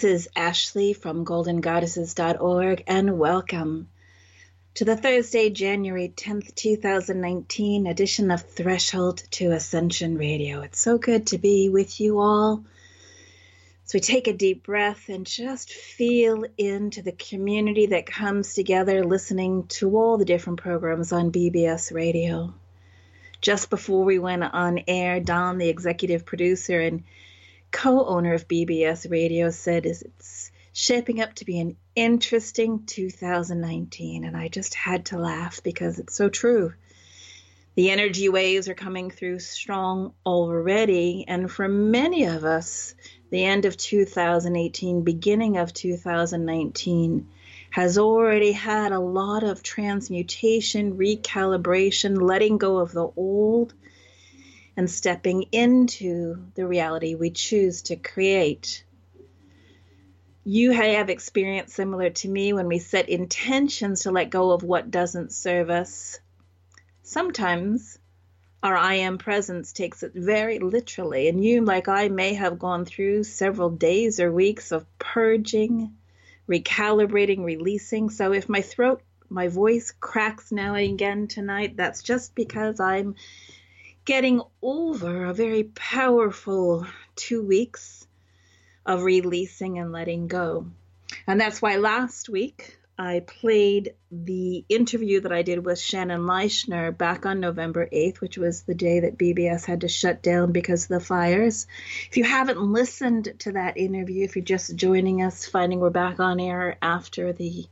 This is Ashli from goldengoddesses.org, and welcome to the Thursday, January 10th, 2019 edition of Threshold to Ascension Radio. It's so good to be with you all. So we take a deep breath and just feel into the community that comes together listening to all the different programs on BBS Radio. Just before we went on air, Don, the executive producer, and co-owner of BBS Radio said is it's shaping up to be an interesting 2019 and I just had to laugh because it's so true. The energy waves are coming through strong already and for many of us the end of 2018 beginning of 2019 has already had a lot of transmutation, recalibration, letting go of the old and stepping into the reality we choose to create. You have experience similar to me when we set intentions to let go of what doesn't serve us. Sometimes our I am presence takes it very literally, and you, like I, may have gone through several days or weeks of purging, recalibrating, releasing. So if my throat, my voice cracks now and again tonight, that's just because I'm getting over a very powerful two weeks of releasing and letting go. And that's why last week I played the interview that I did with Shannon Leischner back on November 8th, which was the day that BBS had to shut down because of the fires. If you haven't listened to that interview, if you're just joining us, finding we're back on air after the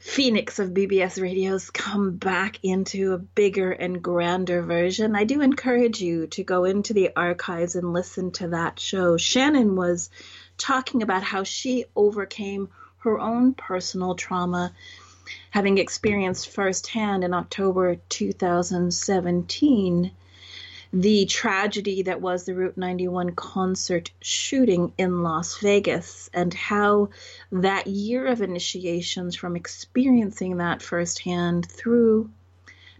phoenix of BBS radios come back into a bigger and grander version, I do encourage you to go into the archives and listen to that show. Shannon was talking about how she overcame her own personal trauma, having experienced firsthand in October 2017 the tragedy that was the Route 91 concert shooting in Las Vegas and how that year of initiations from experiencing that firsthand through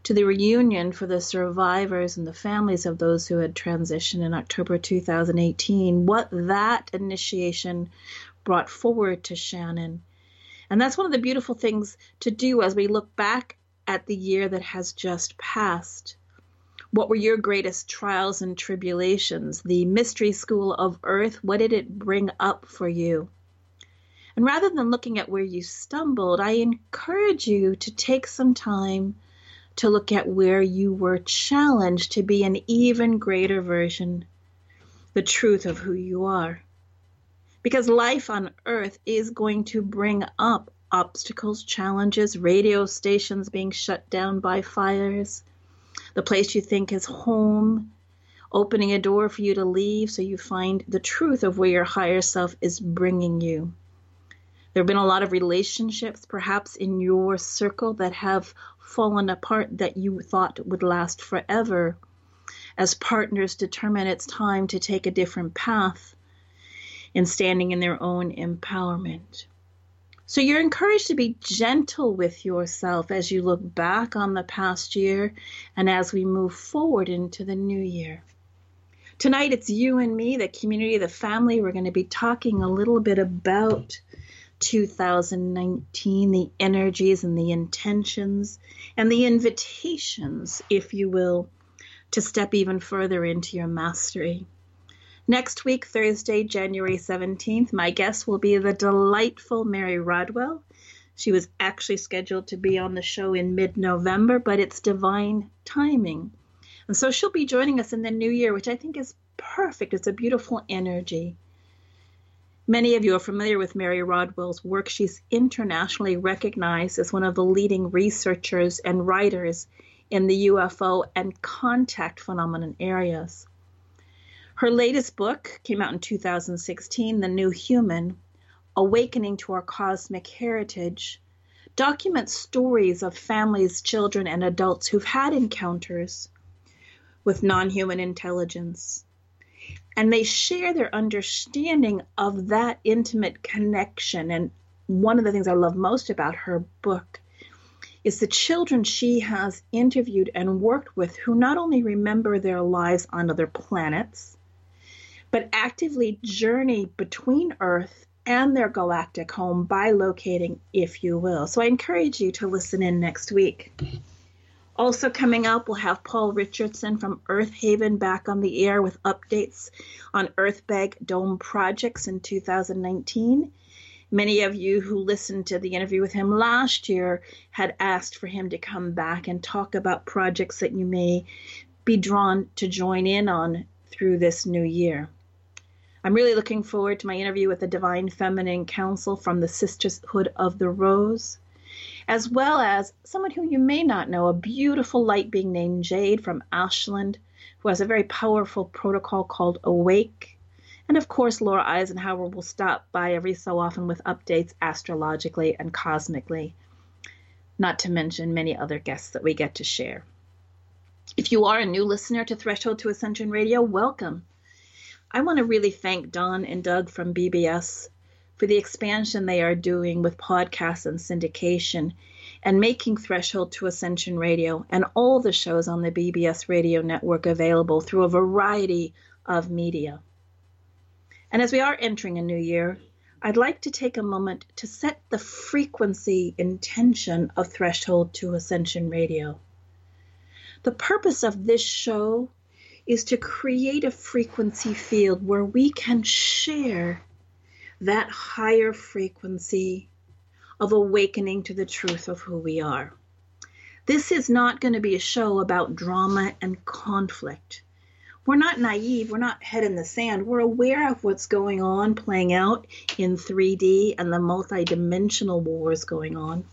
to the reunion for the survivors and the families of those who had transitioned in October 2018, what that initiation brought forward to Shannon. And that's one of the beautiful things to do as we look back at the year that has just passed what were your greatest trials and tribulations? The mystery school of earth, what did it bring up for you? And rather than looking at where you stumbled, I encourage you to take some time to look at where you were challenged to be an even greater version, the truth of who you are. Because life on earth is going to bring up obstacles, challenges, radio stations being shut down by fires, the place you think is home, opening a door for you to leave so you find the truth of where your higher self is bringing you. There have been a lot of relationships, perhaps in your circle, that have fallen apart that you thought would last forever as partners determine it's time to take a different path in standing in their own empowerment. So you're encouraged to be gentle with yourself as you look back on the past year and as we move forward into the new year. Tonight it's you and me, the community, the family. We're going to be talking a little bit about 2019, the energies and the intentions and the invitations, if you will, to step even further into your mastery. Next week, Thursday, January 17th, my guest will be the delightful Mary Rodwell. She was actually scheduled to be on the show in mid November, but it's divine timing. And so she'll be joining us in the new year, which I think is perfect. It's a beautiful energy. Many of you are familiar with Mary Rodwell's work. She's internationally recognized as one of the leading researchers and writers in the UFO and contact phenomenon areas. Her latest book came out in 2016, The New Human Awakening to Our Cosmic Heritage, documents stories of families, children, and adults who've had encounters with non human intelligence and they share their understanding of that intimate connection. And one of the things I love most about her book is the children she has interviewed and worked with who not only remember their lives on other planets, but actively journey between Earth and their galactic home bilocating, if you will. So I encourage you to listen in next week. Also, coming up, we'll have Paul Richardson from Earth Haven back on the air with updates on Earthbag Dome projects in 2019. Many of you who listened to the interview with him last year had asked for him to come back and talk about projects that you may be drawn to join in on through this new year. I'm really looking forward to my interview with the Divine Feminine Council from the Sisterhood of the Rose as well as someone who you may not know, a beautiful light being named Jade from Ashland, who has a very powerful protocol called Awake. And of course, Laura Eisenhower will stop by every so often with updates astrologically and cosmically, not to mention many other guests that we get to share. If you are a new listener to Threshold to Ascension Radio, welcome. I want to really thank Don and Doug from BBS for the expansion they are doing with podcasts and syndication and making Threshold to Ascension Radio and all the shows on the BBS radio network available through a variety of media. And as we are entering a new year, I'd like to take a moment to set the frequency intention of Threshold to Ascension Radio. The purpose of this show is to create a frequency field where we can share that higher frequency of awakening to the truth of who we are. This is not going to be a show about drama and conflict. We're not naive, we're not head in the sand. We're aware of what's going on playing out in 3D and the multidimensional wars going on.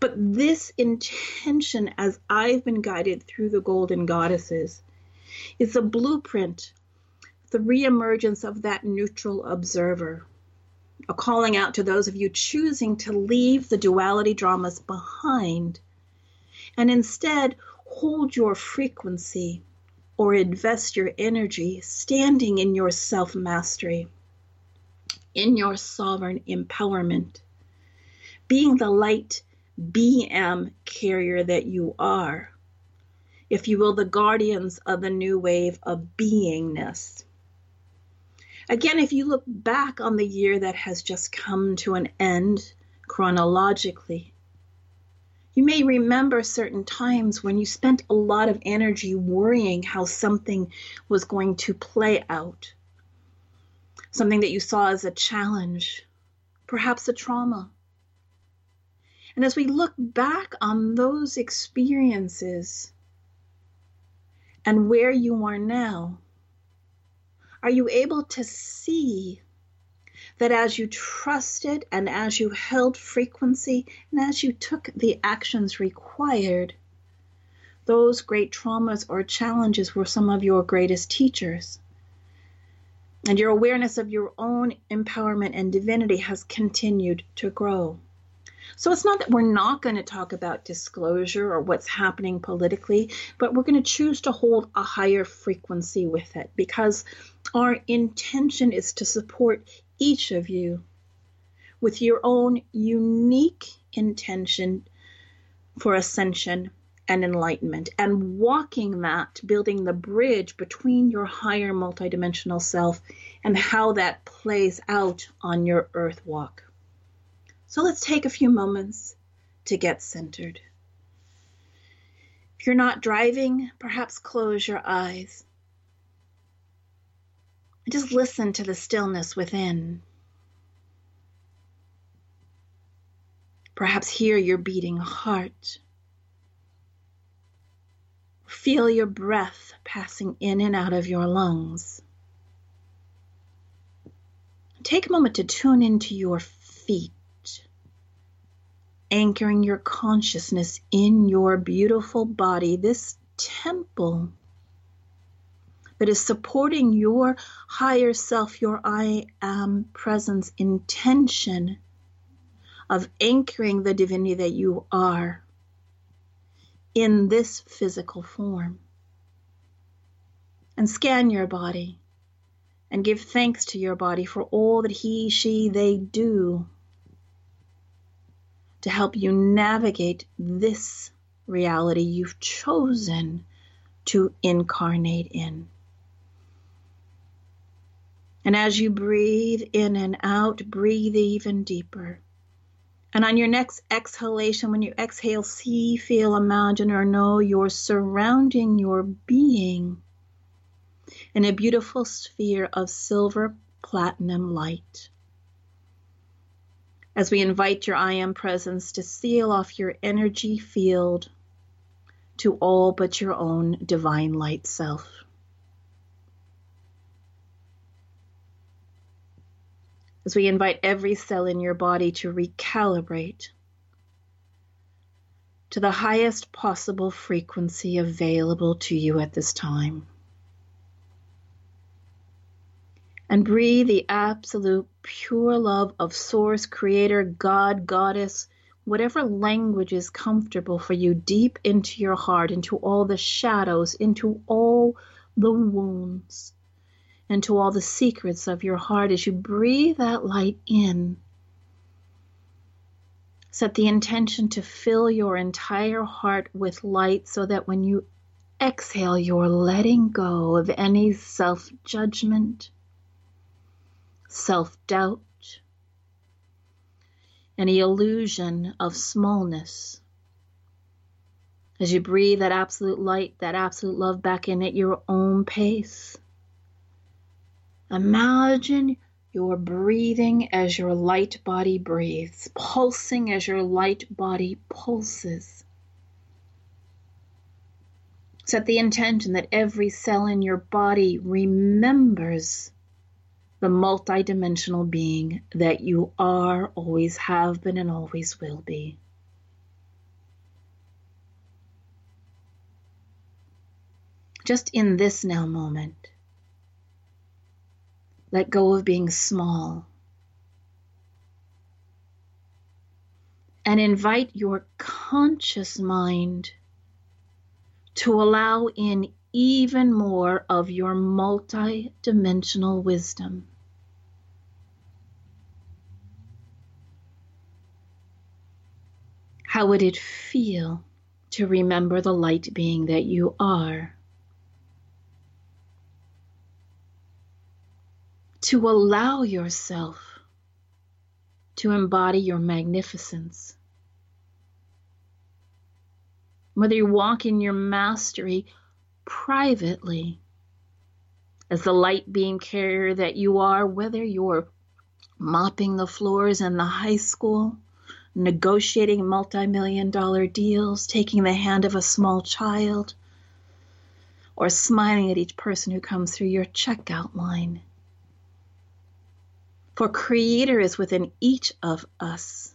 But this intention, as I've been guided through the golden goddesses, is a blueprint the reemergence of that neutral observer, a calling out to those of you choosing to leave the duality dramas behind and instead hold your frequency or invest your energy standing in your self mastery, in your sovereign empowerment, being the light beam carrier that you are, if you will, the guardians of the new wave of beingness. Again, if you look back on the year that has just come to an end chronologically, you may remember certain times when you spent a lot of energy worrying how something was going to play out, something that you saw as a challenge, perhaps a trauma. And as we look back on those experiences and where you are now, are you able to see that as you trusted and as you held frequency and as you took the actions required, those great traumas or challenges were some of your greatest teachers? And your awareness of your own empowerment and divinity has continued to grow. So it's not that we're not going to talk about disclosure or what's happening politically, but we're going to choose to hold a higher frequency with it because our intention is to support each of you with your own unique intention for ascension and enlightenment and walking that, building the bridge between your higher multidimensional self and how that plays out on your earth walk. So let's take a few moments to get centered. If you're not driving, perhaps close your eyes. And just listen to the stillness within. Perhaps hear your beating heart. Feel your breath passing in and out of your lungs. take a moment to tune into your feet, anchoring your consciousness in your beautiful body, this temple that is supporting your higher self, your I am presence intention of anchoring the divinity that you are in this physical form. And scan your body and give thanks to your body for all that he, she, they do to help you navigate this reality you've chosen to incarnate in. And as you breathe in and out, breathe even deeper. And on your next exhalation, when you exhale, see, feel, imagine, or know you're surrounding your being in a beautiful sphere of silver platinum light. As we invite your I am presence to seal off your energy field to all but your own divine light self. as we invite every cell in your body to recalibrate to the highest possible frequency available to you at this time. And breathe the absolute pure love of Source, Creator, God, Goddess, whatever language is comfortable for you, deep into your heart, into all the shadows, into all the wounds into all the secrets of your heart as you breathe that light in. Set the intention to fill your entire heart with light so that when you exhale, you're letting go of any self judgment, self doubt, any illusion of smallness. As you breathe that absolute light, that absolute love back in at your own pace Imagine you're breathing as your light body breathes, pulsing as your light body pulses. Set the intention that every cell in your body remembers the multidimensional being that you are, always have been, and always will be. Just in this now moment, let go of being small. And invite your conscious mind to allow in even more of your multi-dimensional wisdom. How would it feel to remember the light being that you are? to allow yourself to embody your magnificence. Whether you walk in your mastery privately as the light beam carrier that you are, whether you're mopping the floors in the high school, negotiating multi million dollar deals, taking the hand of a small child, or smiling at each person who comes through your checkout line. For Creator is within each of us.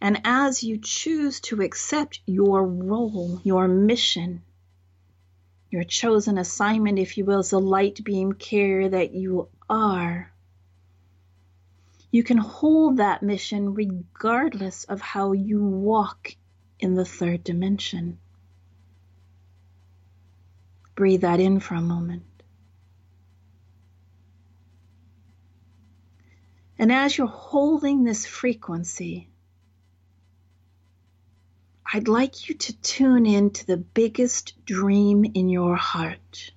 And as you choose to accept your role, your mission, your chosen assignment, if you will, as the light beam carrier that you are, you can hold that mission regardless of how you walk in the third dimension. Breathe that in for a moment. And as you're holding this frequency, I'd like you to tune in to the biggest dream in your heart.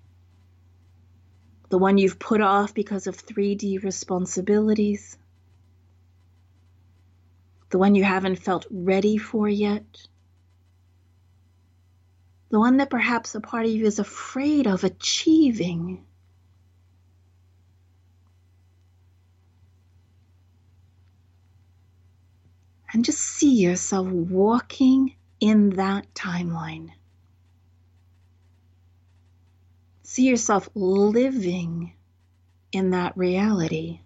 The one you've put off because of 3D responsibilities. The one you haven't felt ready for yet. The one that perhaps a part of you is afraid of achieving. and just see yourself walking in that timeline. See yourself living in that reality.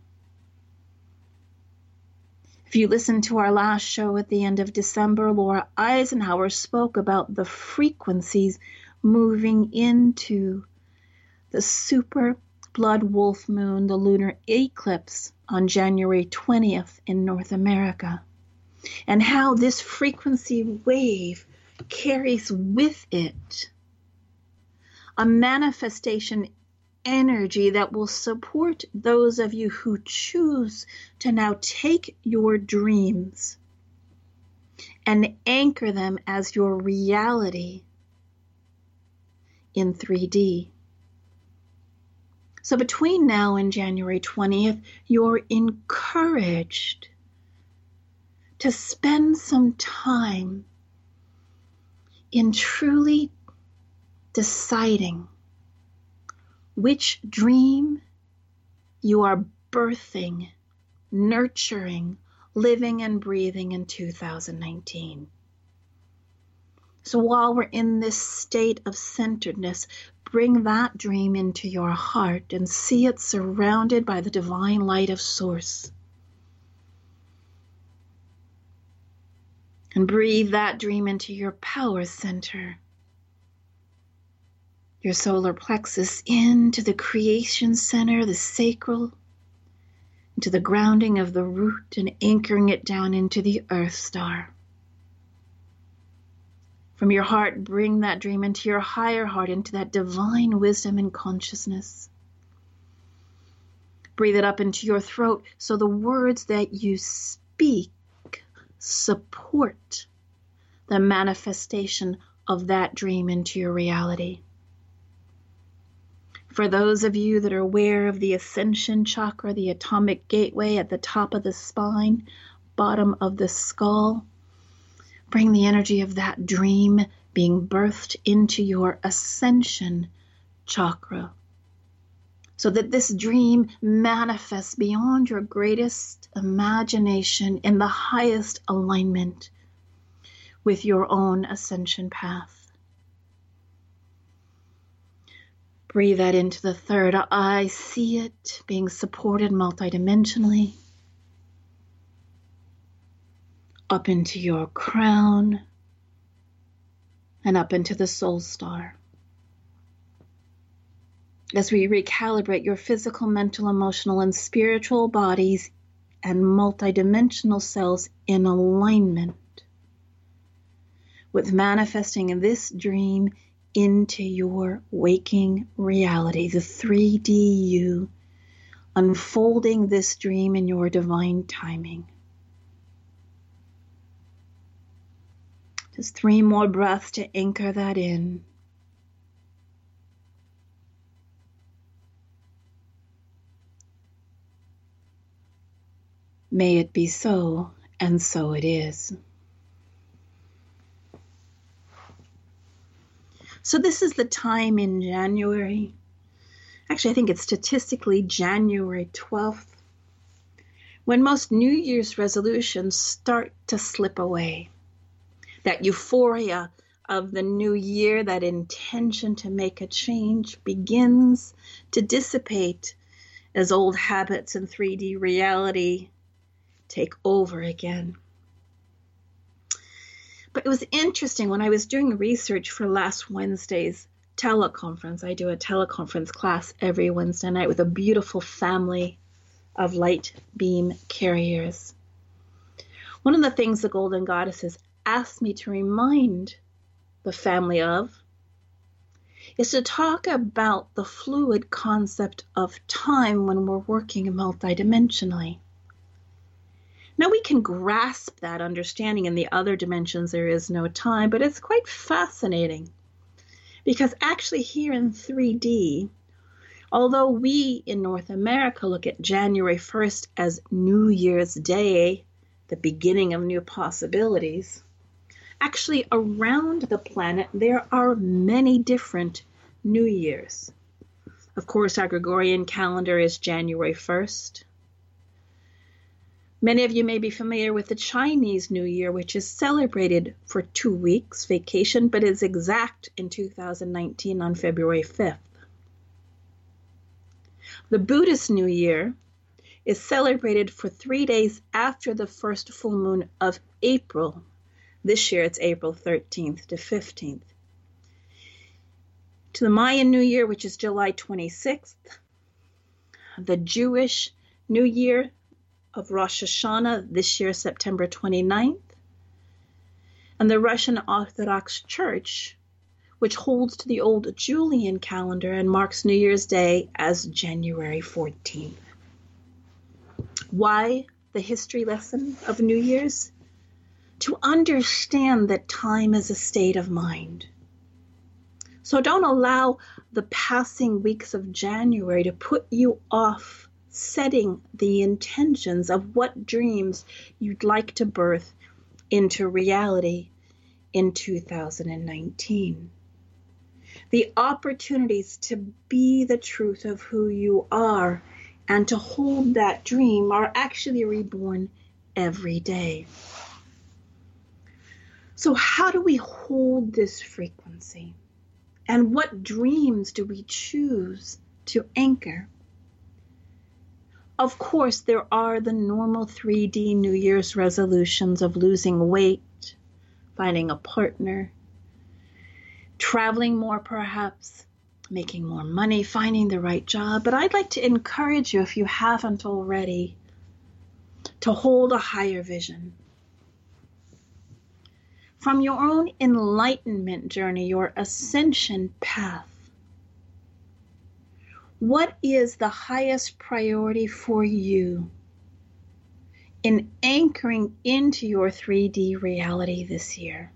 If you listen to our last show at the end of December, Laura Eisenhower spoke about the frequencies moving into the super blood wolf moon, the lunar eclipse on January 20th in North America, and how this frequency wave carries with it a manifestation energy that will support those of you who choose to now take your dreams and anchor them as your reality in 3D. So between now and January 20th, you're encouraged to spend some time in truly deciding which dream you are birthing, nurturing, living, and breathing in 2019. So while we're in this state of centeredness, bring that dream into your heart and see it surrounded by the divine light of Source. And breathe that dream into your power center your solar plexus into the creation center, the sacral, into the grounding of the root and anchoring it down into the earth star. From your heart, bring that dream into your higher heart, into that divine wisdom and consciousness. Breathe it up into your throat so the words that you speak support the manifestation of that dream into your reality. For those of you that are aware of the ascension chakra, the atomic gateway at the top of the spine, bottom of the skull, bring the energy of that dream being birthed into your ascension chakra. So that this dream manifests beyond your greatest imagination in the highest alignment with your own ascension path. Breathe that into the third eye. See it being supported multidimensionally. Up into your crown and up into the soul star. As we recalibrate your physical, mental, emotional, and spiritual bodies and multidimensional cells in alignment with manifesting this dream into your waking reality, the 3D you, unfolding this dream in your divine timing. Just three more breaths to anchor that in. May it be so, and so it is. So this is the time in January. Actually, I think it's statistically January 12th when most New Year's resolutions start to slip away. That euphoria of the new year, that intention to make a change begins to dissipate as old habits and 3D reality take over again. But it was interesting when I was doing research for last Wednesday's teleconference. I do a teleconference class every Wednesday night with a beautiful family of light beam carriers. One of the things the Golden Goddesses asked me to remind the family of is to talk about the fluid concept of time when we're working multidimensionally. Now we can grasp that understanding in the other dimensions there is no time, but it's quite fascinating because actually here in 3D, although we in North America look at January 1st as New Year's Day, the beginning of new possibilities, actually around the planet there are many different New Years. Of course, our Gregorian calendar is January 1st. Many of you may be familiar with the Chinese New Year, which is celebrated for two weeks vacation, but is exact in 2019 on February 5th. The Buddhist New Year is celebrated for three days after the first full moon of April. This year it's April 13th to 15th. To the Mayan New Year, which is July 26th, the Jewish New Year of Rosh Hashanah, this year September 29th, and the Russian Orthodox Church, which holds to the old Julian calendar and marks New Year's Day as January 14th. Why the history lesson of New Year's? To understand that time is a state of mind. So don't allow the passing weeks of January to put you off setting the intentions of what dreams you'd like to birth into reality in 2019 the opportunities to be the truth of who you are and to hold that dream are actually reborn every day. So, how do we hold this frequency? And what dreams do we choose to anchor? Of course, there are the normal 3D New Year's resolutions of losing weight, finding a partner, traveling more perhaps, making more money, finding the right job. But I'd like to encourage you, if you haven't already, to hold a higher vision. From your own enlightenment journey, your ascension path, what is the highest priority for you in anchoring into your 3D reality this year?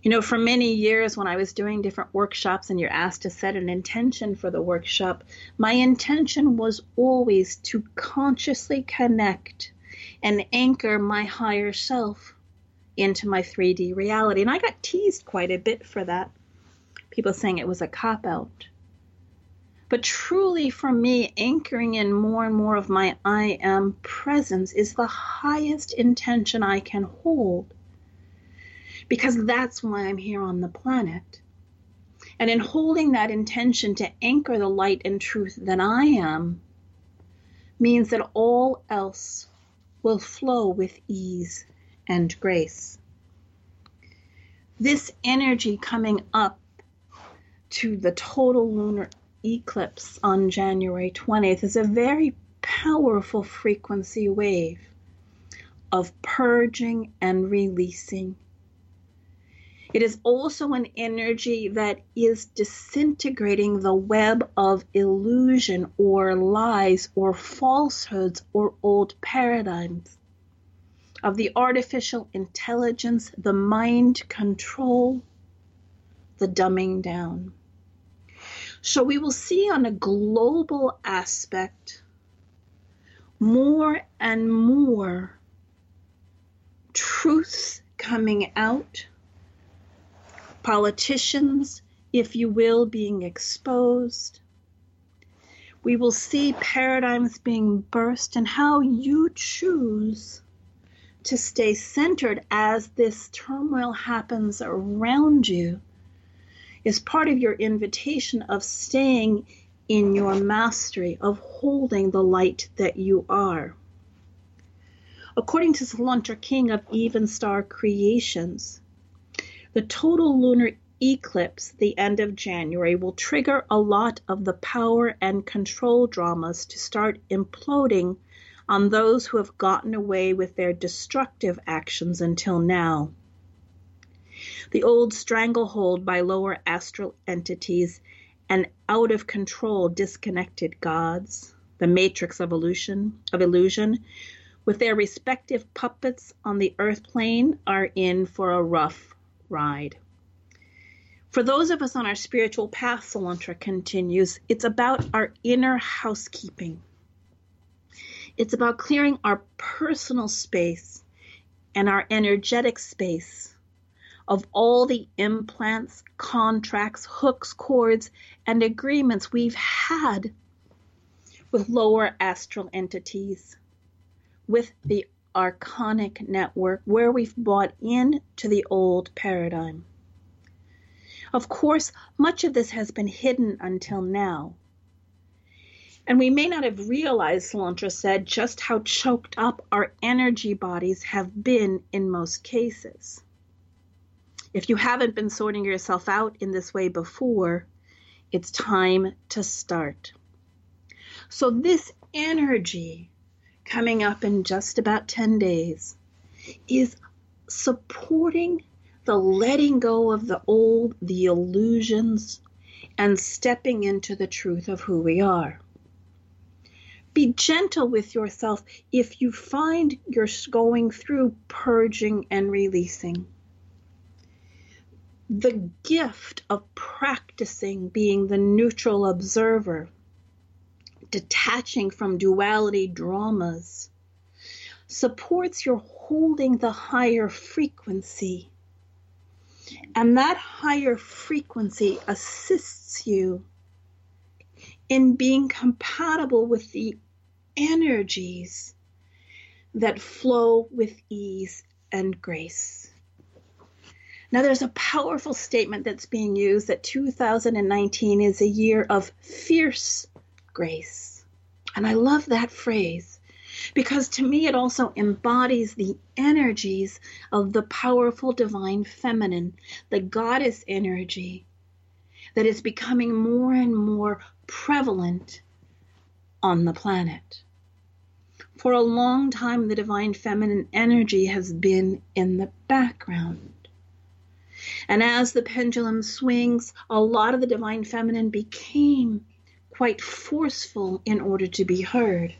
You know, for many years when I was doing different workshops and you're asked to set an intention for the workshop, my intention was always to consciously connect and anchor my higher self into my 3D reality. And I got teased quite a bit for that. People saying it was a cop out. But truly, for me, anchoring in more and more of my I am presence is the highest intention I can hold because that's why I'm here on the planet. And in holding that intention to anchor the light and truth that I am, means that all else will flow with ease and grace. This energy coming up to the total lunar eclipse on January 20th is a very powerful frequency wave of purging and releasing it is also an energy that is disintegrating the web of illusion or lies or falsehoods or old paradigms of the artificial intelligence, the mind control, the dumbing down. So we will see on a global aspect more and more truths coming out politicians, if you will, being exposed. We will see paradigms being burst and how you choose to stay centered as this turmoil happens around you is part of your invitation of staying in your mastery, of holding the light that you are. According to Salantra King of Even Star Creations, the total lunar eclipse, the end of January, will trigger a lot of the power and control dramas to start imploding on those who have gotten away with their destructive actions until now. The old stranglehold by lower astral entities and out of control disconnected gods, the matrix of illusion, of illusion, with their respective puppets on the earth plane, are in for a rough ride. For those of us on our spiritual path, Salantra continues, it's about our inner housekeeping. It's about clearing our personal space and our energetic space of all the implants, contracts, hooks, cords, and agreements we've had with lower astral entities, with the archonic network where we've bought in to the old paradigm. Of course, much of this has been hidden until now. And we may not have realized, Salantra said, just how choked up our energy bodies have been in most cases. If you haven't been sorting yourself out in this way before, it's time to start. So, this energy coming up in just about 10 days is supporting the letting go of the old, the illusions, and stepping into the truth of who we are. Be gentle with yourself if you find you're going through purging and releasing. The gift of practicing being the neutral observer, detaching from duality dramas, supports your holding the higher frequency and that higher frequency assists you in being compatible with the energies that flow with ease and grace. Now, there's a powerful statement that's being used that 2019 is a year of fierce grace. And I love that phrase because to me it also embodies the energies of the powerful divine feminine, the goddess energy that is becoming more and more prevalent on the planet. For a long time, the divine feminine energy has been in the background. And as the pendulum swings, a lot of the divine feminine became quite forceful in order to be heard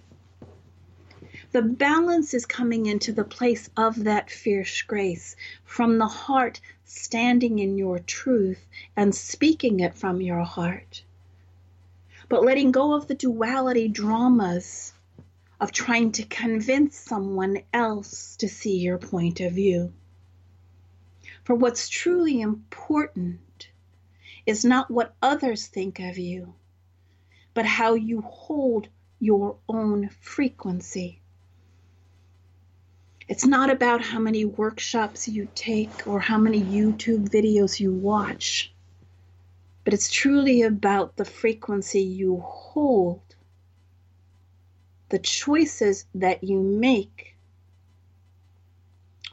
the balance is coming into the place of that fierce grace from the heart standing in your truth and speaking it from your heart. But letting go of the duality dramas of trying to convince someone else to see your point of view. For what's truly important is not what others think of you, but how you hold your own frequency. It's not about how many workshops you take or how many YouTube videos you watch, but it's truly about the frequency you hold, the choices that you make,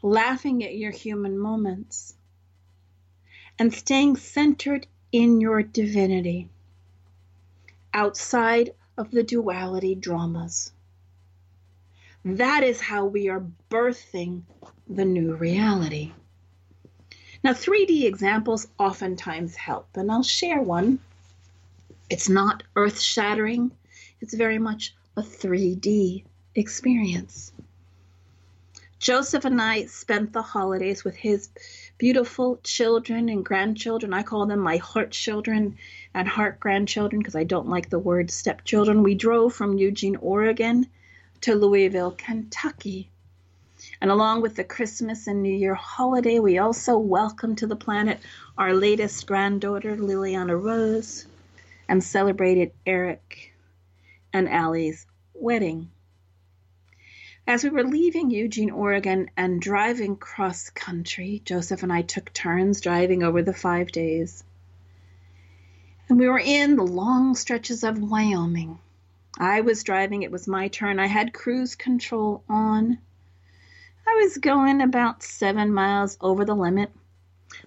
laughing at your human moments, and staying centered in your divinity outside of the duality dramas. That is how we are birthing the new reality. Now, 3D examples oftentimes help, and I'll share one. It's not earth shattering, it's very much a 3D experience. Joseph and I spent the holidays with his beautiful children and grandchildren. I call them my heart children and heart grandchildren because I don't like the word stepchildren. We drove from Eugene, Oregon to Louisville, Kentucky. And along with the Christmas and New Year holiday, we also welcome to the planet our latest granddaughter, Liliana Rose, and celebrated Eric and Allie's wedding. As we were leaving Eugene, Oregon, and driving cross country, Joseph and I took turns driving over the five days. And we were in the long stretches of Wyoming. I was driving, it was my turn. I had cruise control on. I was going about seven miles over the limit.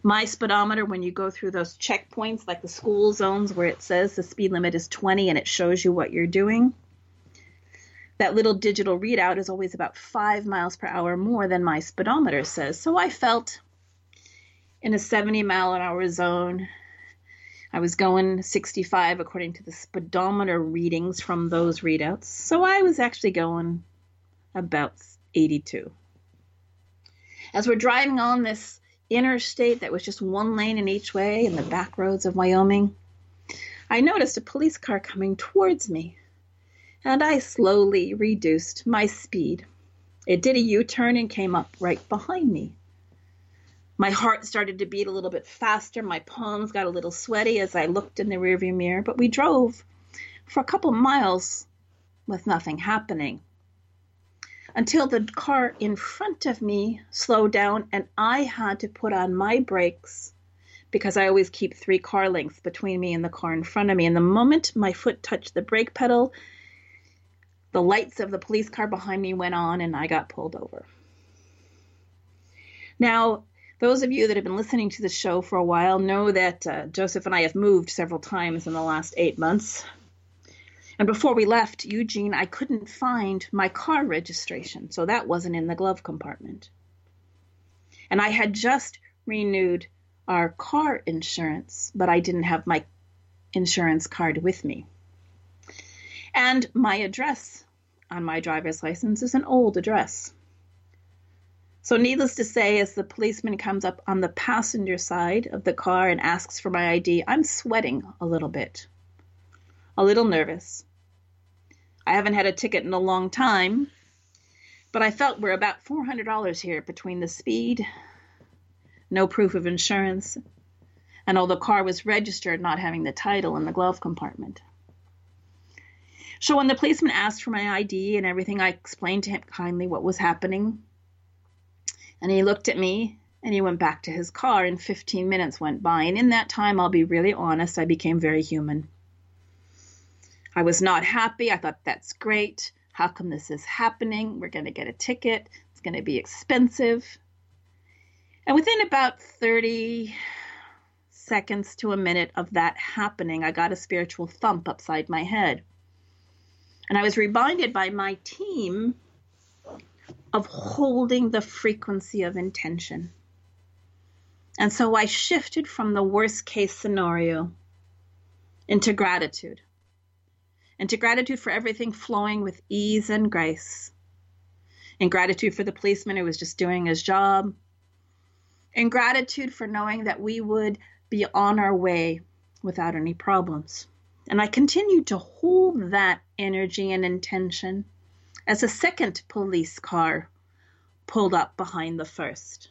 My speedometer, when you go through those checkpoints, like the school zones where it says the speed limit is 20 and it shows you what you're doing, that little digital readout is always about five miles per hour more than my speedometer says. So I felt in a 70 mile an hour zone I was going 65 according to the speedometer readings from those readouts. So I was actually going about 82. As we're driving on this interstate that was just one lane in each way in the back roads of Wyoming, I noticed a police car coming towards me, and I slowly reduced my speed. It did a U turn and came up right behind me. My heart started to beat a little bit faster. My palms got a little sweaty as I looked in the rearview mirror, but we drove for a couple miles with nothing happening until the car in front of me slowed down and I had to put on my brakes because I always keep three car lengths between me and the car in front of me. And the moment my foot touched the brake pedal, the lights of the police car behind me went on and I got pulled over. Now, those of you that have been listening to the show for a while know that uh, Joseph and I have moved several times in the last eight months. And before we left Eugene, I couldn't find my car registration, so that wasn't in the glove compartment. And I had just renewed our car insurance, but I didn't have my insurance card with me. And my address on my driver's license is an old address. So, needless to say, as the policeman comes up on the passenger side of the car and asks for my ID, I'm sweating a little bit, a little nervous. I haven't had a ticket in a long time, but I felt we're about $400 here between the speed, no proof of insurance, and although the car was registered, not having the title in the glove compartment. So when the policeman asked for my ID and everything, I explained to him kindly what was happening. And he looked at me and he went back to his car, and 15 minutes went by. And in that time, I'll be really honest, I became very human. I was not happy. I thought, that's great. How come this is happening? We're going to get a ticket. It's going to be expensive. And within about 30 seconds to a minute of that happening, I got a spiritual thump upside my head. And I was reminded by my team of holding the frequency of intention. And so I shifted from the worst case scenario into gratitude and to gratitude for everything flowing with ease and grace, and gratitude for the policeman who was just doing his job, and gratitude for knowing that we would be on our way without any problems. And I continued to hold that energy and intention as a second police car pulled up behind the first.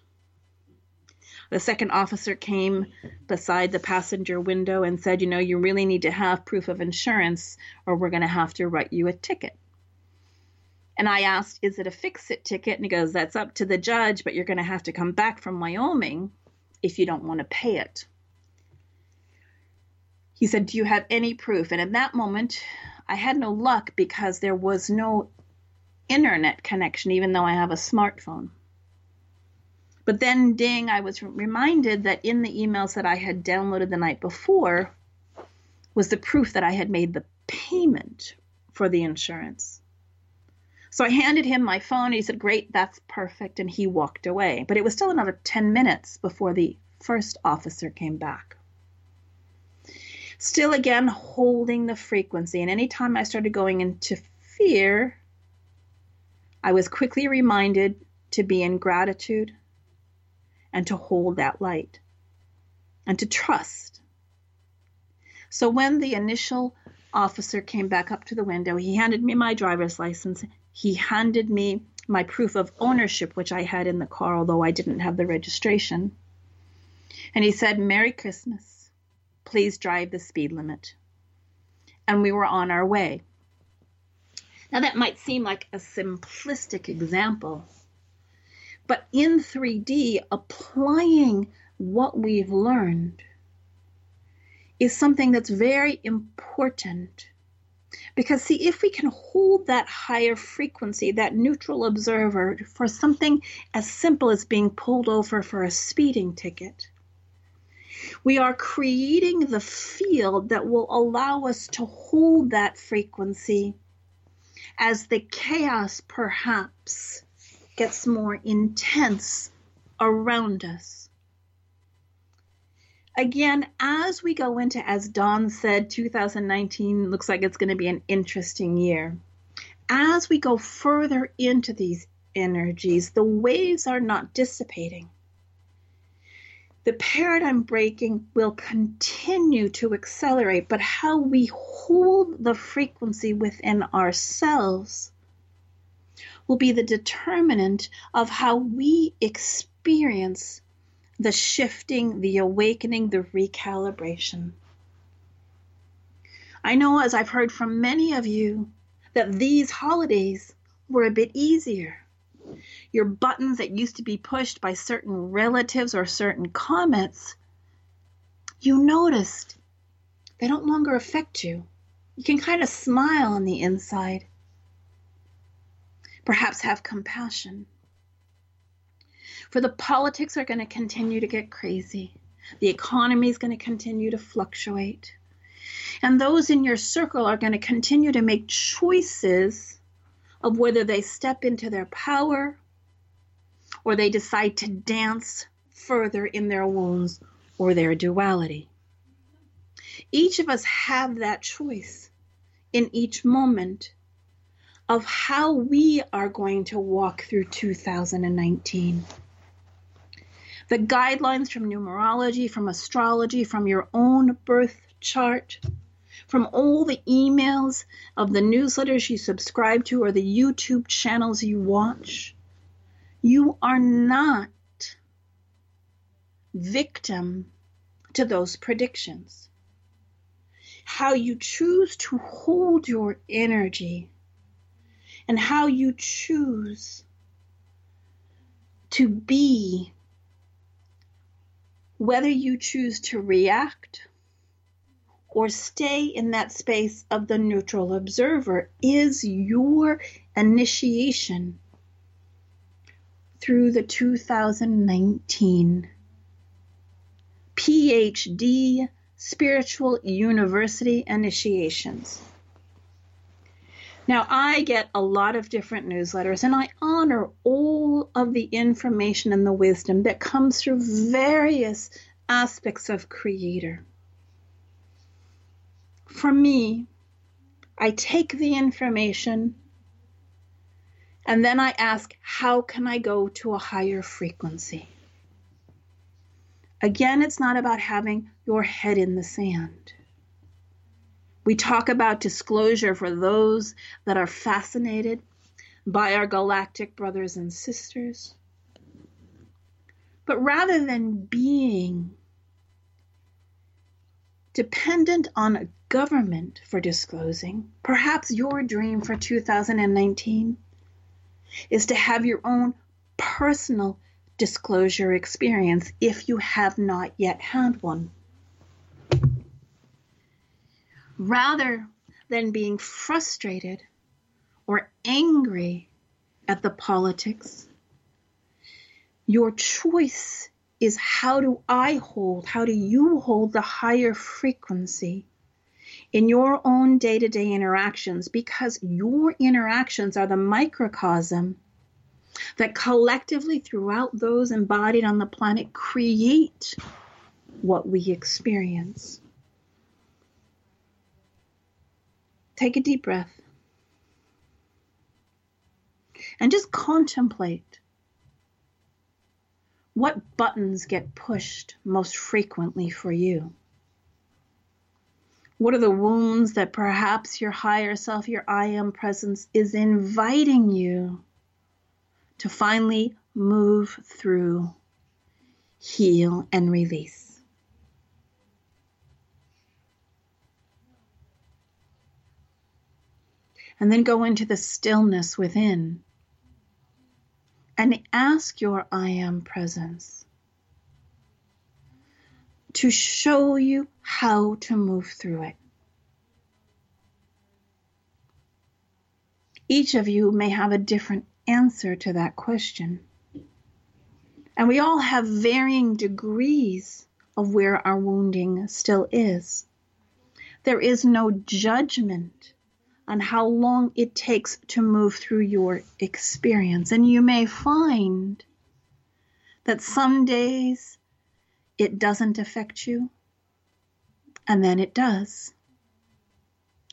The second officer came beside the passenger window and said, You know, you really need to have proof of insurance or we're going to have to write you a ticket. And I asked, Is it a fix it ticket? And he goes, That's up to the judge, but you're going to have to come back from Wyoming if you don't want to pay it. He said, Do you have any proof? And in that moment, I had no luck because there was no internet connection, even though I have a smartphone. But then, ding, I was reminded that in the emails that I had downloaded the night before was the proof that I had made the payment for the insurance. So I handed him my phone. And he said, Great, that's perfect. And he walked away. But it was still another 10 minutes before the first officer came back. Still, again, holding the frequency. And anytime I started going into fear, I was quickly reminded to be in gratitude and to hold that light and to trust. So when the initial officer came back up to the window, he handed me my driver's license. He handed me my proof of ownership, which I had in the car, although I didn't have the registration. And he said, Merry Christmas. Please drive the speed limit. And we were on our way. Now, that might seem like a simplistic example, but in 3D, applying what we've learned is something that's very important. Because, see, if we can hold that higher frequency, that neutral observer, for something as simple as being pulled over for a speeding ticket, we are creating the field that will allow us to hold that frequency as the chaos perhaps gets more intense around us. Again, as we go into, as Don said, 2019 looks like it's going to be an interesting year. As we go further into these energies, the waves are not dissipating. The paradigm breaking will continue to accelerate, but how we hold the frequency within ourselves will be the determinant of how we experience the shifting, the awakening, the recalibration. I know, as I've heard from many of you, that these holidays were a bit easier. Your buttons that used to be pushed by certain relatives or certain comments, you noticed they don't longer affect you. You can kind of smile on the inside Perhaps have compassion. For the politics are going to continue to get crazy. The economy is going to continue to fluctuate. And those in your circle are going to continue to make choices of whether they step into their power or they decide to dance further in their wounds or their duality. Each of us have that choice in each moment of how we are going to walk through 2019. The guidelines from numerology, from astrology, from your own birth chart, from all the emails of the newsletters you subscribe to or the YouTube channels you watch. You are not victim to those predictions. How you choose to hold your energy and how you choose to be, whether you choose to react or stay in that space of the neutral observer, is your initiation through the 2019 PhD Spiritual University initiations. Now, I get a lot of different newsletters and I honor all of the information and the wisdom that comes through various aspects of Creator. For me, I take the information and then I ask, how can I go to a higher frequency? Again, it's not about having your head in the sand. We talk about disclosure for those that are fascinated by our galactic brothers and sisters. But rather than being dependent on a government for disclosing, perhaps your dream for 2019 is to have your own personal disclosure experience if you have not yet had one rather than being frustrated or angry at the politics. Your choice is how do I hold, how do you hold the higher frequency in your own day to day interactions because your interactions are the microcosm that collectively throughout those embodied on the planet create what we experience. Take a deep breath and just contemplate what buttons get pushed most frequently for you. What are the wounds that perhaps your higher self, your I am presence, is inviting you to finally move through, heal, and release? and then go into the stillness within and ask your I am presence to show you how to move through it. Each of you may have a different answer to that question. And we all have varying degrees of where our wounding still is. There is no judgment on how long it takes to move through your experience. And you may find that some days it doesn't affect you, and then it does.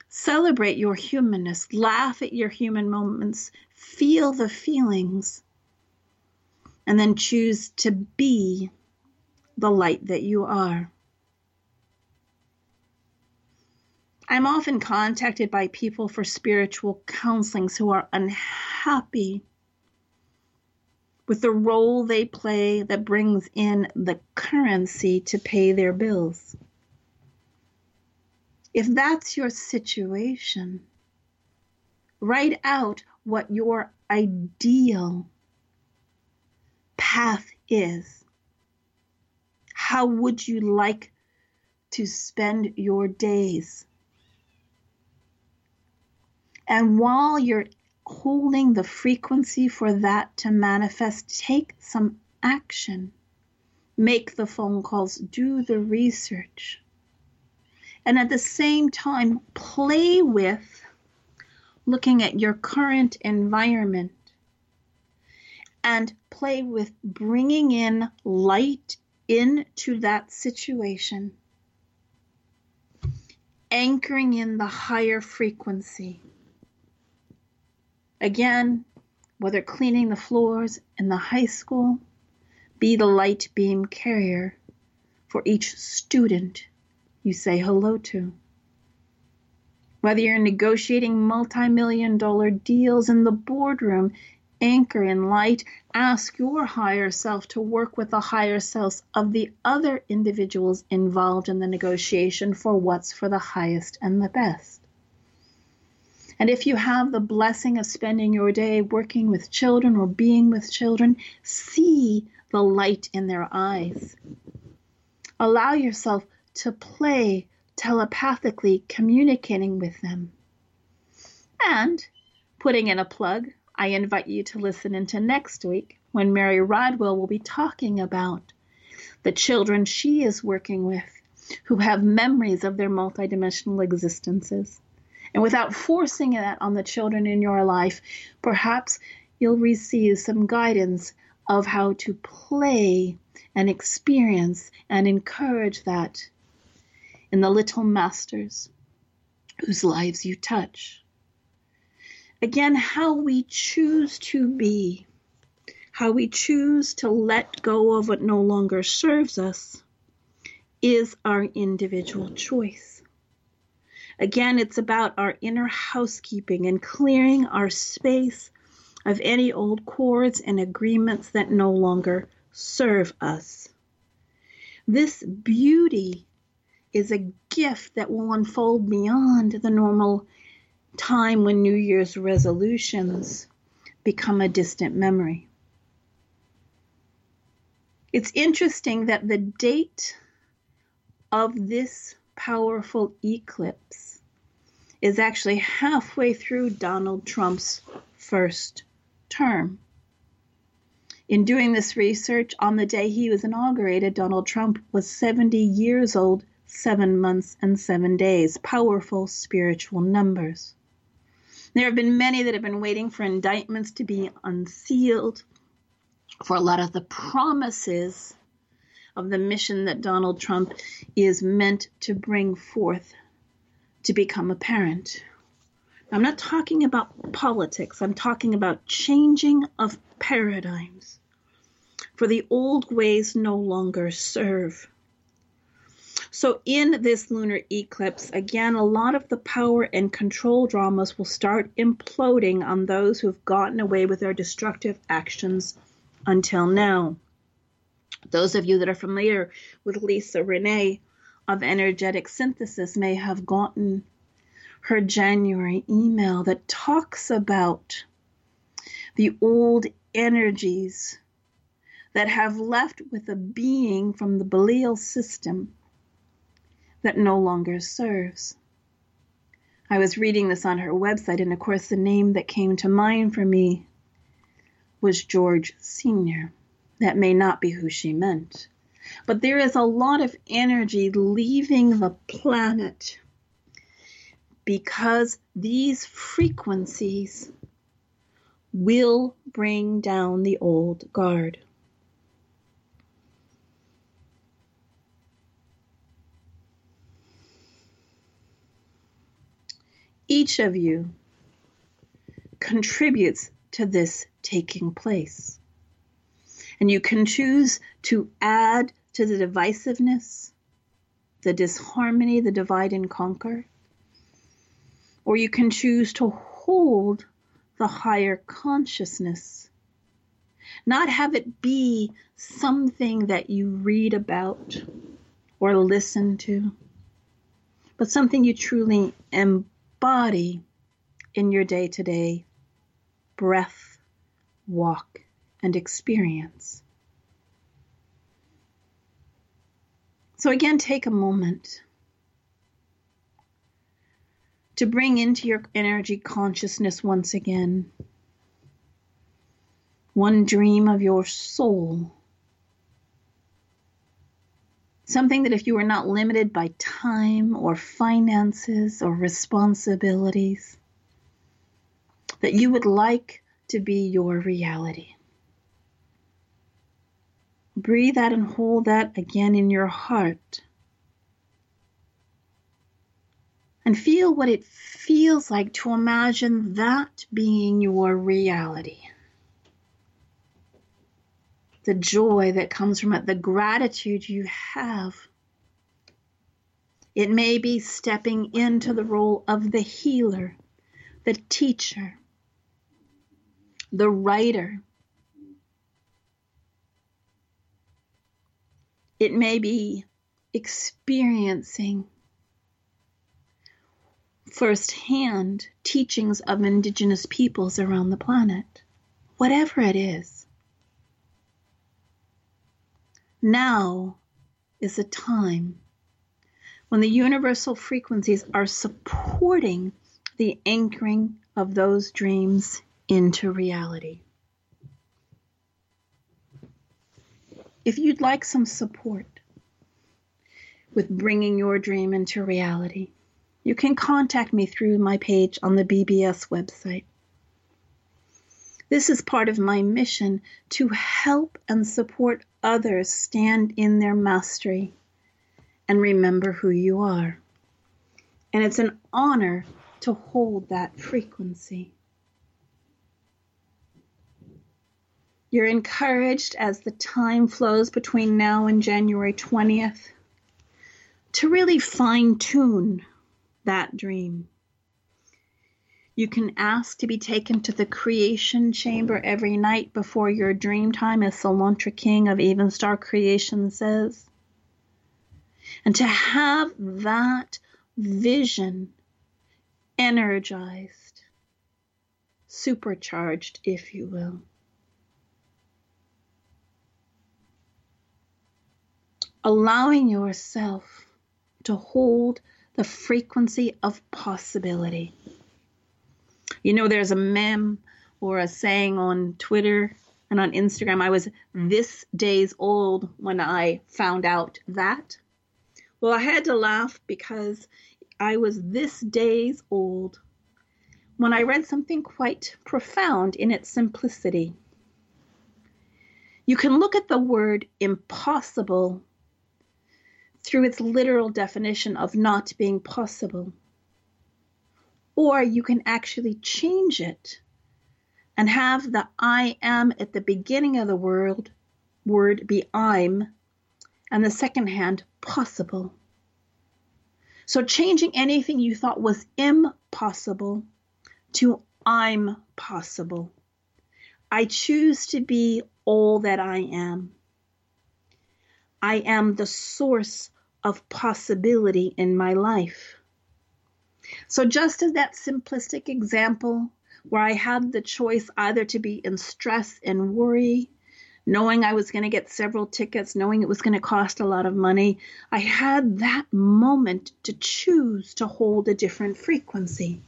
Celebrate your humanness, laugh at your human moments, feel the feelings, and then choose to be the light that you are. I'm often contacted by people for spiritual counselings who are unhappy with the role they play that brings in the currency to pay their bills. If that's your situation, write out what your ideal path is. How would you like to spend your days? And while you're holding the frequency for that to manifest, take some action. Make the phone calls, do the research. And at the same time, play with looking at your current environment and play with bringing in light into that situation, anchoring in the higher frequency. Again, whether cleaning the floors in the high school, be the light beam carrier for each student you say hello to. Whether you're negotiating multi million dollar deals in the boardroom, anchor in light, ask your higher self to work with the higher selves of the other individuals involved in the negotiation for what's for the highest and the best. And if you have the blessing of spending your day working with children or being with children, see the light in their eyes. Allow yourself to play telepathically communicating with them. And putting in a plug, I invite you to listen into next week when Mary Rodwell will be talking about the children she is working with who have memories of their multidimensional existences. And without forcing that on the children in your life, perhaps you'll receive some guidance of how to play and experience and encourage that in the little masters whose lives you touch. Again, how we choose to be, how we choose to let go of what no longer serves us, is our individual choice. Again, it's about our inner housekeeping and clearing our space of any old cords and agreements that no longer serve us. This beauty is a gift that will unfold beyond the normal time when New Year's resolutions become a distant memory. It's interesting that the date of this powerful eclipse is actually halfway through Donald Trump's first term. In doing this research, on the day he was inaugurated, Donald Trump was 70 years old seven months and seven days, powerful spiritual numbers. There have been many that have been waiting for indictments to be unsealed, for a lot of the promises of the mission that Donald Trump is meant to bring forth to become apparent. I'm not talking about politics, I'm talking about changing of paradigms. For the old ways no longer serve. So, in this lunar eclipse, again, a lot of the power and control dramas will start imploding on those who have gotten away with their destructive actions until now. Those of you that are familiar with Lisa Renee of Energetic Synthesis may have gotten her January email that talks about the old energies that have left with a being from the Belial system that no longer serves. I was reading this on her website, and of course, the name that came to mind for me was George Sr. That may not be who she meant. But there is a lot of energy leaving the planet because these frequencies will bring down the old guard. Each of you contributes to this taking place. And you can choose to add to the divisiveness, the disharmony, the divide and conquer. Or you can choose to hold the higher consciousness, not have it be something that you read about or listen to, but something you truly embody in your day to day breath, walk, and experience. So, again, take a moment to bring into your energy consciousness once again one dream of your soul. Something that if you are not limited by time or finances or responsibilities, that you would like to be your reality. Breathe out and hold that again in your heart. And feel what it feels like to imagine that being your reality. The joy that comes from it, the gratitude you have. It may be stepping into the role of the healer, the teacher, the writer, It may be experiencing firsthand teachings of indigenous peoples around the planet, whatever it is. Now is a time when the universal frequencies are supporting the anchoring of those dreams into reality. If you'd like some support with bringing your dream into reality, you can contact me through my page on the BBS website. This is part of my mission to help and support others stand in their mastery and remember who you are. And it's an honor to hold that frequency. You're encouraged as the time flows between now and January 20th to really fine tune that dream. You can ask to be taken to the creation chamber every night before your dream time, as Salantra King of Evenstar Creation says. And to have that vision energized, supercharged, if you will. Allowing yourself to hold the frequency of possibility. You know, there's a meme or a saying on Twitter and on Instagram. I was this days old when I found out that. Well, I had to laugh because I was this days old when I read something quite profound in its simplicity. You can look at the word impossible through its literal definition of not being possible. Or you can actually change it and have the I am at the beginning of the word, word be I'm, and the second hand possible. So changing anything you thought was impossible to I'm possible. I choose to be all that I am. I am the source of possibility in my life. So, just as that simplistic example where I had the choice either to be in stress and worry, knowing I was going to get several tickets, knowing it was going to cost a lot of money, I had that moment to choose to hold a different frequency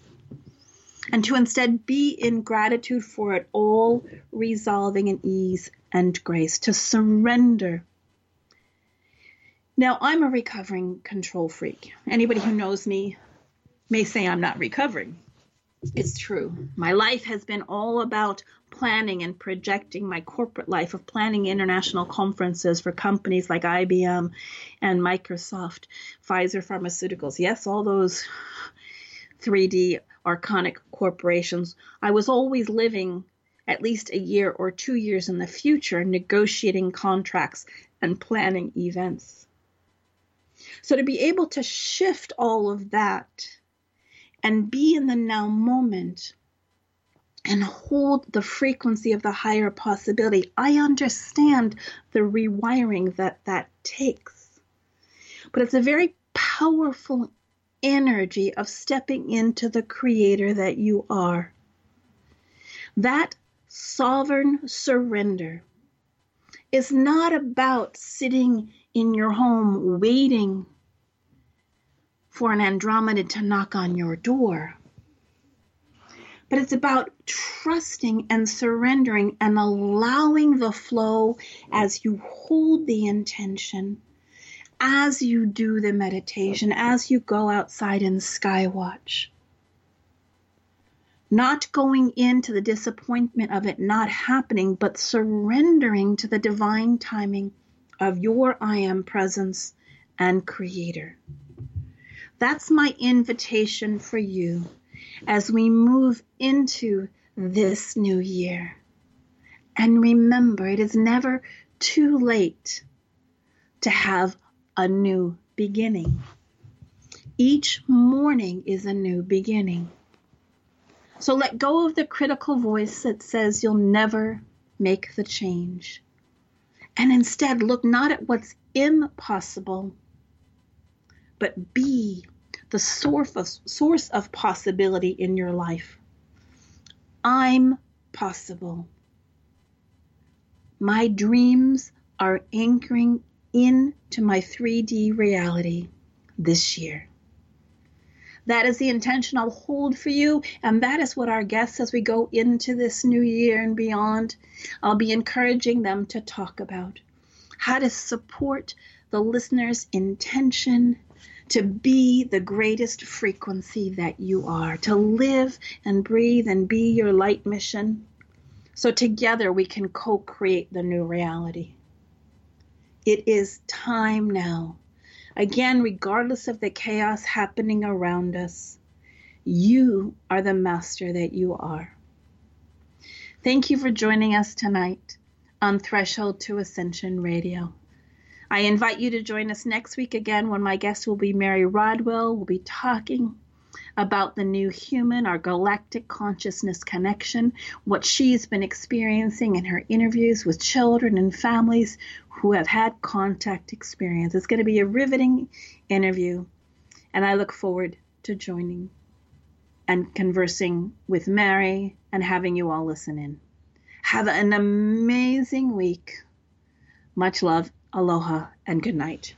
and to instead be in gratitude for it all, resolving in ease and grace, to surrender now, I'm a recovering control freak. Anybody who knows me may say I'm not recovering. It's true. My life has been all about planning and projecting my corporate life of planning international conferences for companies like IBM and Microsoft, Pfizer Pharmaceuticals. Yes, all those 3D archonic corporations. I was always living at least a year or two years in the future, negotiating contracts and planning events. So to be able to shift all of that and be in the now moment and hold the frequency of the higher possibility, I understand the rewiring that that takes. But it's a very powerful energy of stepping into the creator that you are. That sovereign surrender is not about sitting in your home waiting for an Andromeda to knock on your door. But it's about trusting and surrendering and allowing the flow as you hold the intention, as you do the meditation, as you go outside and skywatch. Not going into the disappointment of it not happening, but surrendering to the divine timing of your I am presence and creator. That's my invitation for you as we move into this new year. And remember, it is never too late to have a new beginning. Each morning is a new beginning. So let go of the critical voice that says you'll never make the change. And instead look not at what's impossible, but be the source of, source of possibility in your life. I'm possible. My dreams are anchoring into my 3D reality this year. That is the intention I'll hold for you, and that is what our guests, as we go into this new year and beyond, I'll be encouraging them to talk about how to support the listener's intention to be the greatest frequency that you are, to live and breathe and be your light mission. So together we can co create the new reality. It is time now. Again, regardless of the chaos happening around us, you are the master that you are. Thank you for joining us tonight on Threshold to Ascension Radio. I invite you to join us next week again when my guest will be Mary Rodwell. We'll be talking about the new human, our galactic consciousness connection, what she's been experiencing in her interviews with children and families who have had contact experience. It's going to be a riveting interview, and I look forward to joining and conversing with Mary and having you all listen in. Have an amazing week. Much love Aloha and good night.